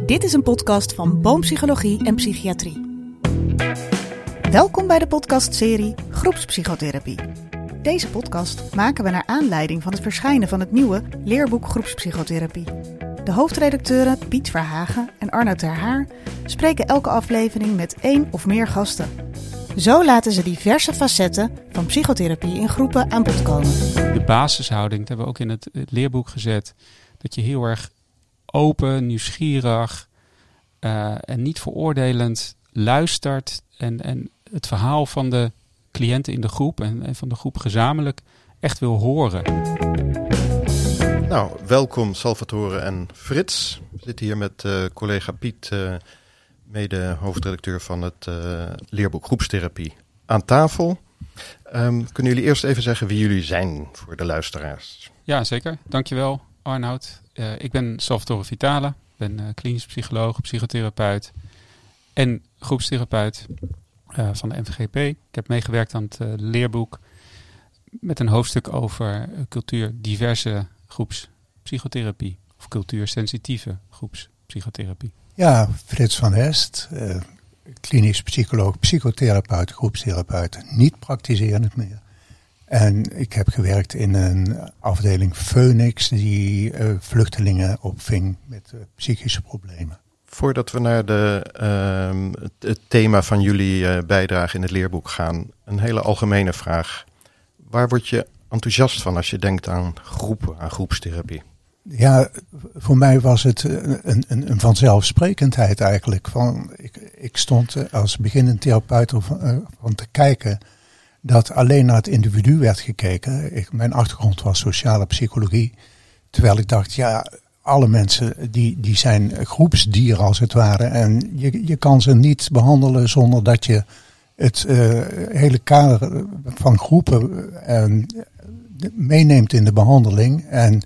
Dit is een podcast van Boompsychologie en Psychiatrie. Welkom bij de podcastserie Groepspsychotherapie. Deze podcast maken we naar aanleiding van het verschijnen van het nieuwe leerboek Groepspsychotherapie. De hoofdredacteuren Piet Verhagen en Arno Terhaar spreken elke aflevering met één of meer gasten. Zo laten ze diverse facetten van psychotherapie in groepen aan bod komen. De basishouding, dat hebben we ook in het, het leerboek gezet. Dat je heel erg open, nieuwsgierig uh, en niet veroordelend luistert. En, en het verhaal van de cliënten in de groep en, en van de groep gezamenlijk echt wil horen. Nou, welkom Salvatore en Frits. We zitten hier met uh, collega Piet, uh, mede hoofdredacteur van het leerboek Groepstherapie, aan tafel. Um, kunnen jullie eerst even zeggen wie jullie zijn voor de luisteraars? Ja, zeker. Dankjewel Arnoud. ik ben Salvatore Vitale, ben klinisch psycholoog, psychotherapeut en groepstherapeut van de MVGP. Ik heb meegewerkt aan het leerboek met een hoofdstuk over cultuur diverse groepspsychotherapie of cultuursensitieve groepspsychotherapie? Ja, Frits van Hest, klinisch psycholoog, psychotherapeut, groepstherapeut, niet praktiserend meer. En ik heb gewerkt in een afdeling Phoenix die uh, vluchtelingen opving met uh, psychische problemen. Voordat we naar de, uh, het, het, thema van jullie bijdrage in het leerboek gaan, een hele algemene vraag. Waar word je enthousiast van als je denkt aan groepen, aan groepstherapie? Ja, voor mij was het een, een, een vanzelfsprekendheid eigenlijk. Van, ik, ik stond als beginnend therapeut van, uh, van te kijken dat alleen naar het individu werd gekeken. Ik, mijn achtergrond was sociale psychologie. Terwijl ik dacht, ja, alle mensen die, die zijn groepsdieren als het ware. En je, je kan ze niet behandelen zonder dat je het uh, hele kader van groepen uh, meeneemt in de behandeling en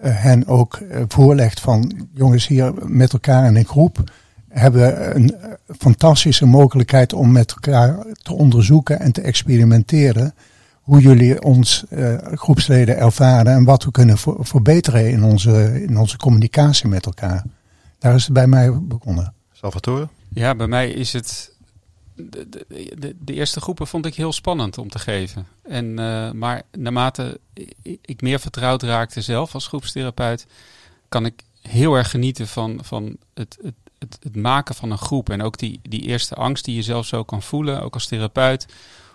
hen ook voorlegt van jongens hier met elkaar in een groep hebben een fantastische mogelijkheid om met elkaar te onderzoeken en te experimenteren hoe jullie ons uh, groepsleden ervaren en wat we kunnen voor, verbeteren in onze, in onze communicatie met elkaar. Daar is het bij mij begonnen. Salvatore? Ja, bij mij is het de, de, de, eerste groepen vond ik heel spannend om te geven. En, uh, maar naarmate ik meer vertrouwd raakte zelf als groepstherapeut, kan ik heel erg genieten van, van het, het, het, het, maken van een groep. En ook die, die eerste angst die je zelf zo kan voelen, ook als therapeut,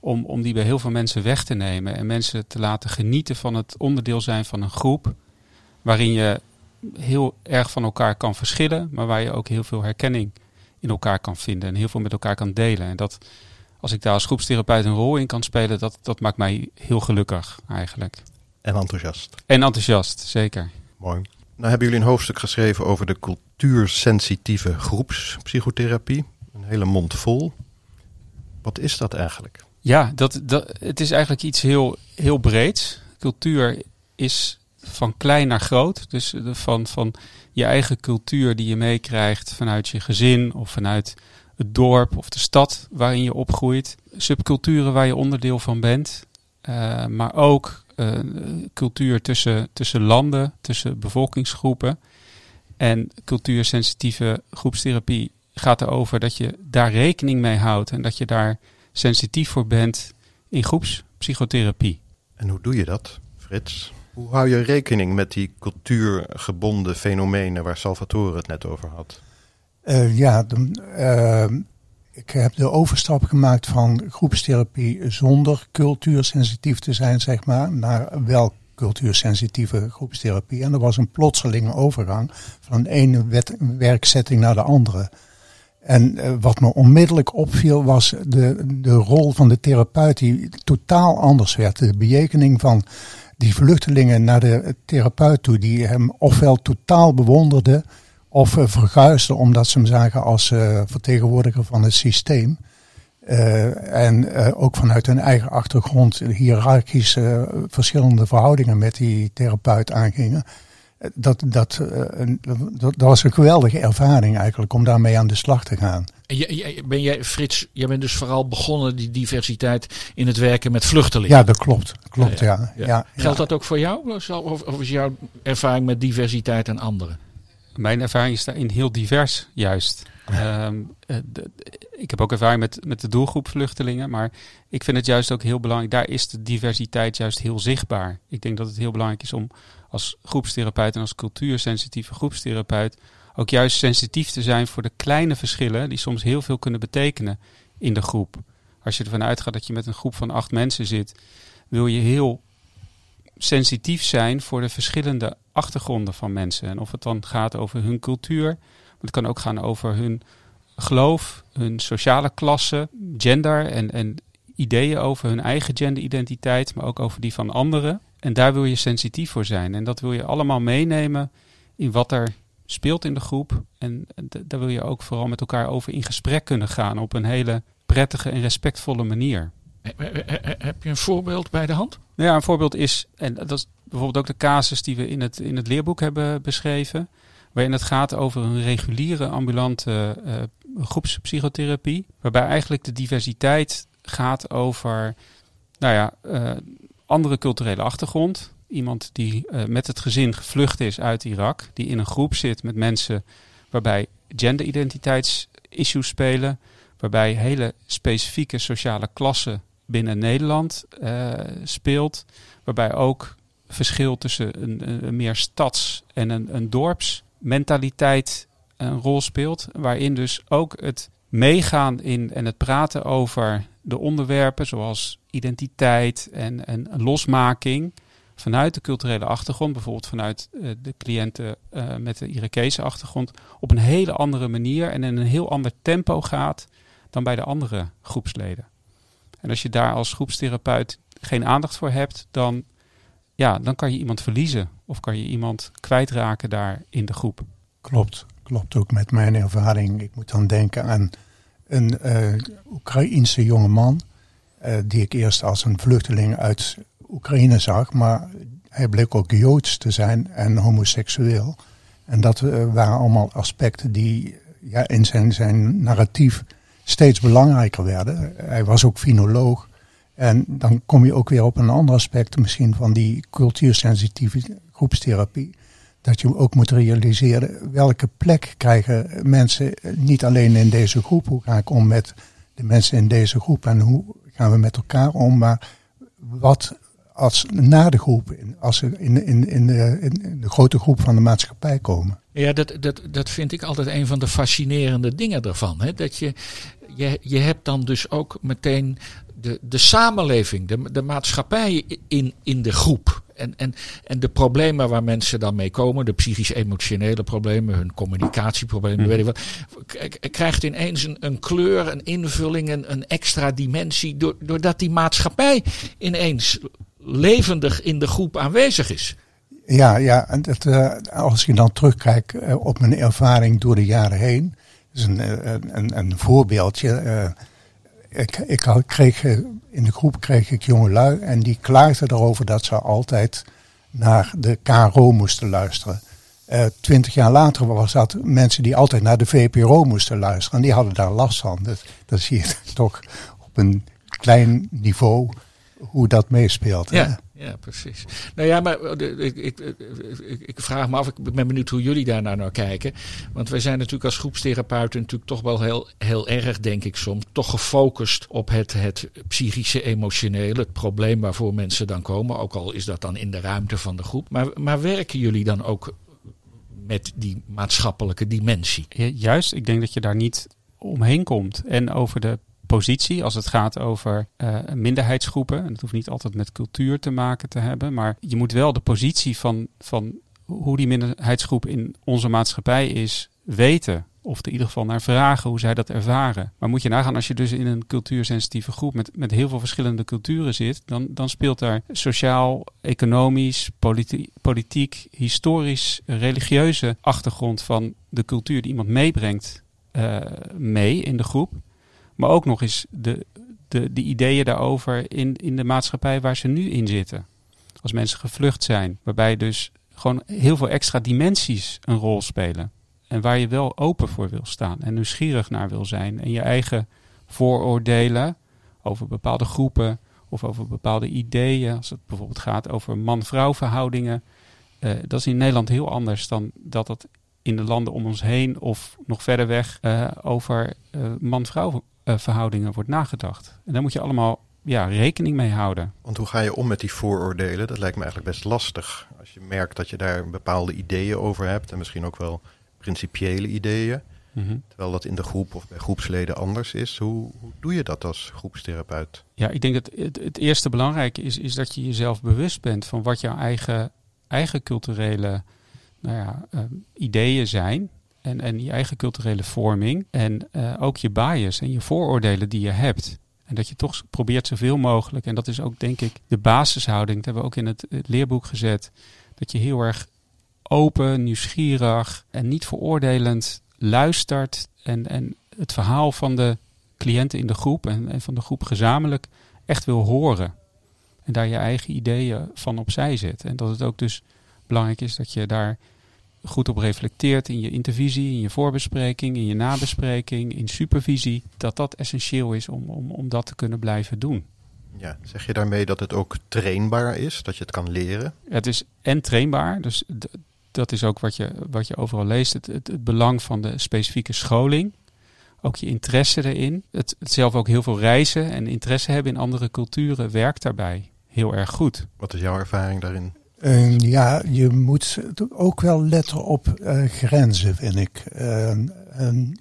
om, om die bij heel veel mensen weg te nemen. En mensen te laten genieten van het onderdeel zijn van een groep, waarin je heel erg van elkaar kan verschillen, maar waar je ook heel veel herkenning in elkaar kan vinden en heel veel met elkaar kan delen. En dat als ik daar als groepstherapeut een rol in kan spelen, dat, dat maakt mij heel gelukkig eigenlijk. En enthousiast. En enthousiast, zeker. Mooi. Nou hebben jullie een hoofdstuk geschreven over de cultuursensitieve groepspsychotherapie. Een hele mond vol. Wat is dat eigenlijk? Ja, dat, dat, het is eigenlijk iets heel, heel breeds. Cultuur is van klein naar groot. Dus van, van je eigen cultuur die je meekrijgt vanuit je gezin of vanuit het dorp of de stad waarin je opgroeit. Subculturen waar je onderdeel van bent. Uh, maar ook uh, cultuur tussen, tussen landen, tussen bevolkingsgroepen. En cultuursensitieve groepstherapie gaat erover dat je daar rekening mee houdt en dat je daar sensitief voor bent in groepspsychotherapie. En hoe doe je dat, Frits? Hoe hou je rekening met die cultuurgebonden fenomenen waar Salvatore het net over had? Uh, ja, de, uh, ik heb de overstap gemaakt van groepstherapie zonder cultuursensitief te zijn, zeg maar, naar wel cultuursensitieve groepstherapie. En er was een plotselinge overgang van de ene wet, werkzetting naar de andere. En uh, wat me onmiddellijk opviel was de, de rol van de therapeut die totaal anders werd. De bejekening van die vluchtelingen naar de therapeut toe, die hem ofwel totaal bewonderden of uh, verguisden omdat ze hem zagen als uh, vertegenwoordiger van het systeem. Uh, en ook vanuit hun eigen achtergrond hiërarchische verschillende verhoudingen met die therapeut aangingen. Dat, dat, dat, dat, was een geweldige ervaring eigenlijk om daarmee aan de slag te gaan. En ben jij, Frits, jij bent dus vooral begonnen die diversiteit in het werken met vluchtelingen. Ja, dat klopt. klopt ja, ja. ja. Geldt dat ook voor jou? Of is jouw ervaring met diversiteit en anderen? Mijn ervaring is daarin heel divers, juist. Ehm, eh, de- ik heb ook ervaring met, met de doelgroep vluchtelingen, maar ik vind het juist ook heel belangrijk. Daar is de diversiteit juist heel zichtbaar. Ik denk dat het heel belangrijk is om als groepstherapeut en als cultuursensitieve groepstherapeut ook juist sensitief te zijn voor de kleine verschillen die soms heel veel kunnen betekenen in de groep. Als je ervan uitgaat dat je met een groep van acht mensen zit, wil je heel sensitief zijn voor de verschillende achtergronden van mensen. En of het dan gaat over hun cultuur, maar het kan ook gaan over hun geloof, hun sociale klasse, gender en, en ideeën over hun eigen genderidentiteit, maar ook over die van anderen. En daar wil je sensitief voor zijn. En dat wil je allemaal meenemen in wat er speelt in de groep. En daar wil je ook vooral met elkaar over in gesprek kunnen gaan op een hele prettige en respectvolle manier. He- he- he- Heb je een voorbeeld bij de hand? Nou ja, een voorbeeld is, en dat is bijvoorbeeld ook de casus die we in het, in het leerboek hebben beschreven, waarin het gaat over een reguliere ambulante eh, groepspsychotherapie, waarbij eigenlijk de diversiteit gaat over, nou ja, eh, andere culturele achtergrond. Iemand die eh, met het gezin gevlucht is uit Irak, die in een groep zit met mensen waarbij genderidentiteitsissues spelen, waarbij hele specifieke sociale klassen binnen Nederland eh, speelt. Waarbij ook verschil tussen een, een- meer stads- en een, een dorpsmentaliteit een rol speelt. Waarin dus ook het meegaan in en het praten over de onderwerpen zoals identiteit en, en losmaking vanuit de culturele achtergrond, bijvoorbeeld vanuit eh, de cliënten eh, met de Irakese achtergrond, op een hele andere manier en in een heel ander tempo gaat dan bij de andere groepsleden. En als je daar als groepstherapeut geen aandacht voor hebt, dan, ja, dan kan je iemand verliezen of kan je iemand kwijtraken daar in de groep. Klopt, klopt ook met mijn ervaring. Ik moet dan denken aan een eh Oekraïense jongeman, eh die ik eerst als een vluchteling uit Oekraïne zag, maar hij bleek ook Joods te zijn en homoseksueel. En dat eh, waren allemaal aspecten die ja, in zijn, zijn narratief steeds belangrijker werden. Hij was ook finoloog. En dan kom je ook weer op een ander aspect misschien van die cultuursensitieve groepstherapie dat je ook moet realiseren welke plek krijgen mensen niet alleen in deze groep. Hoe ga ik om met de mensen in deze groep en hoe gaan we met elkaar om, maar wat als na de groep, als ze in, in, in, de, in de grote groep van de maatschappij komen. Ja, dat, dat, dat vind ik altijd een van de fascinerende dingen ervan. Hè? Dat je, je, je hebt dan dus ook meteen de, de samenleving, de, de maatschappij in, in de groep. En, en, en de problemen waar mensen dan mee komen, de psychisch-emotionele problemen, hun communicatieproblemen, weet ik wat, krijgt ineens een, een kleur, een invulling, een, een extra dimensie, door- doordat die maatschappij ineens levendig in de groep aanwezig is. Ja, ja en dat, eh, als je dan terugkijkt eh, op mijn ervaring door de jaren heen, is een, eh, een, een, een voorbeeldje. Ik, ik had- kreeg, eh, in de groep kreeg ik jongelui en die klaagden erover dat ze altijd naar de KRO moesten luisteren. Eh, Twintig jaar later was dat mensen die altijd naar de VPRO moesten luisteren. En die hadden daar last van. Dat zie je toch op een klein niveau hoe dat meespeelt. hè. Ja, ja, precies. Nou ja, maar eh, ik, ik, ik, ik vraag me af, ik ben benieuwd hoe jullie daar nou naar kijken. Want wij zijn natuurlijk als groepstherapeuten natuurlijk toch wel heel, heel erg, denk ik soms, toch gefocust op het, het psychische, emotionele, het probleem waarvoor mensen dan komen. Ook al is dat dan in de ruimte van de groep. Maar, maar werken jullie dan ook met die maatschappelijke dimensie? Ja, Juist, ik denk dat je daar niet omheen komt. En over de positie, als het gaat over eh, minderheidsgroepen. En dat hoeft niet altijd met cultuur te maken te hebben. Maar je moet wel de positie van, van hoe die minderheidsgroep in onze maatschappij is weten. Of in ieder geval naar vragen hoe zij dat ervaren. Maar moet je nagaan, als je dus in een cultuursensitieve groep met, met heel veel verschillende culturen zit, dan, dan speelt daar sociaal, economisch, politi- politiek, historisch, religieuze achtergrond van de cultuur die iemand meebrengt eh, mee in de groep. Maar ook nog eens de, de, de ideeën daarover in, in de maatschappij waar ze nu in zitten. Als mensen gevlucht zijn, waarbij dus gewoon heel veel extra dimensies een rol spelen. En waar je wel open voor wil staan en nieuwsgierig naar wil zijn. En je eigen vooroordelen over bepaalde groepen of over bepaalde ideeën. Als het bijvoorbeeld gaat over man-vrouw verhoudingen. eh, dat is in Nederland heel anders dan dat dat in de landen om ons heen of nog verder weg uh, over uh, man-vrouw verhoudingen wordt nagedacht. En daar moet je allemaal ja, rekening mee houden. Want hoe ga je om met die vooroordelen? Dat lijkt me eigenlijk best lastig. Als je merkt dat je daar bepaalde ideeën over hebt en misschien ook wel principiële ideeën. Mm -hmm. Terwijl dat in de groep of bij groepsleden anders is. Hoe, hoe doe je dat als groepstherapeut? Ja, ik denk dat het, het eerste belangrijke is, is dat je jezelf bewust bent van wat jouw eigen, eigen culturele nou ja, uh, ideeën zijn. En, en je eigen culturele vorming. En uh, ook je bias en je vooroordelen die je hebt. En dat je toch probeert zoveel mogelijk. En dat is ook denk ik de basishouding. Dat hebben we ook in het, het leerboek gezet. Dat je heel erg open, nieuwsgierig en niet veroordelend luistert. En, en het verhaal van de cliënten in de groep en, en van de groep gezamenlijk echt wil horen. En daar je eigen ideeën van opzij zet. En dat het ook dus belangrijk is dat je daar goed op reflecteert in je intervisie, in je voorbespreking, in je nabespreking, in supervisie. Dat dat essentieel is om, om, om dat te kunnen blijven doen. Ja, zeg je daarmee dat het ook trainbaar is, dat je het kan leren? Het is en trainbaar, dus dat is ook wat je, wat je overal leest. Het, het, het belang van de specifieke scholing. Ook je interesse erin. Het, het zelf ook heel veel reizen en interesse hebben in andere culturen werkt daarbij heel erg goed. Wat is jouw ervaring daarin? Ja, je moet ook wel letten op uh, grenzen, vind ik.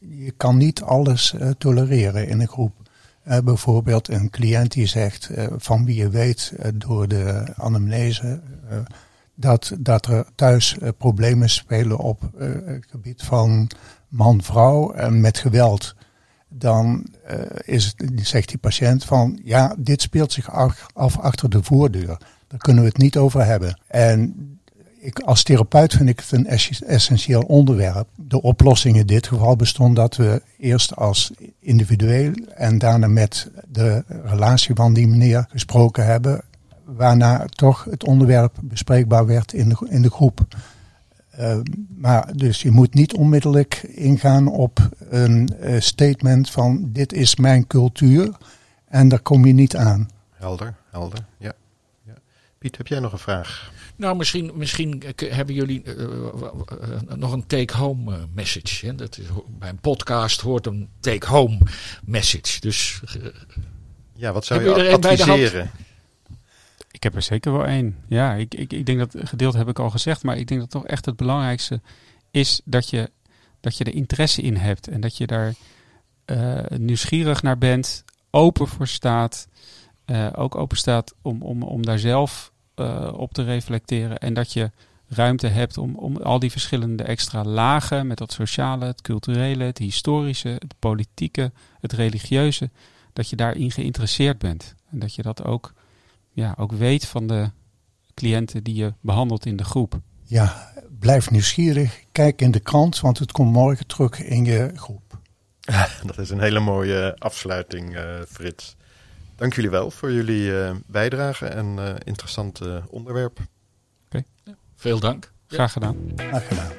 Je kan niet alles eh, tolereren in een groep. bijvoorbeeld een cliënt die zegt, van wie je weet door de anamnese, dat, dat er thuis problemen spelen op het gebied van man-vrouw en met geweld. Dan is het, zegt die patiënt van, ja, dit speelt zich af achter de voordeur. Daar kunnen we het niet over hebben. En ik, als therapeut vind ik het een essentieel onderwerp. De oplossing in dit geval bestond dat we eerst als individueel en daarna met de relatie van die meneer gesproken hebben. Waarna toch het onderwerp bespreekbaar werd in de, in de groep. Uh, maar dus je moet niet onmiddellijk ingaan op een uh, statement van dit is mijn cultuur en daar kom je niet aan. Helder, helder, ja. Piet, heb jij nog een vraag? Nou, misschien, misschien hebben jullie uh, uh, nog een take-home message. Hè? Dat is, bij een podcast hoort een take-home message. Dus, ja, wat zou je, je adviseren? Ik heb er zeker wel één. Ja, ik, ik, ik denk dat gedeelte heb ik al gezegd. Maar ik denk dat toch echt het belangrijkste is dat je, dat je er interesse in hebt. En dat je daar nieuwsgierig naar bent, open voor staat. Uh, ook open staat om, om, om daar zelf uh, op te reflecteren. En dat je ruimte hebt om, om al die verschillende extra lagen met dat sociale, het culturele, het historische, het politieke, het religieuze, dat je daarin geïnteresseerd bent. En dat je dat ook, ja, ook weet van de cliënten die je behandelt in de groep. Ja, blijf nieuwsgierig. Kijk in de krant, want het komt morgen terug in je groep. Dat is een hele mooie afsluiting, uh, Frits. Dank jullie wel voor jullie uh, bijdrage en uh, interessante onderwerp. Oké, okay. ja, veel dank. Graag gedaan. Graag gedaan.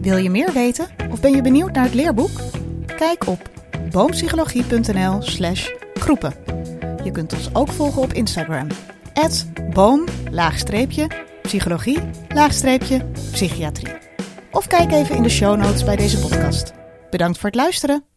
Wil je meer weten of ben je benieuwd naar het leerboek? Kijk op boompsychologie.nl/slash groepen. Je kunt ons ook volgen op Instagram. boom-psychologie-psychiatrie. Of kijk even in de show notes bij deze podcast. Bedankt voor het luisteren.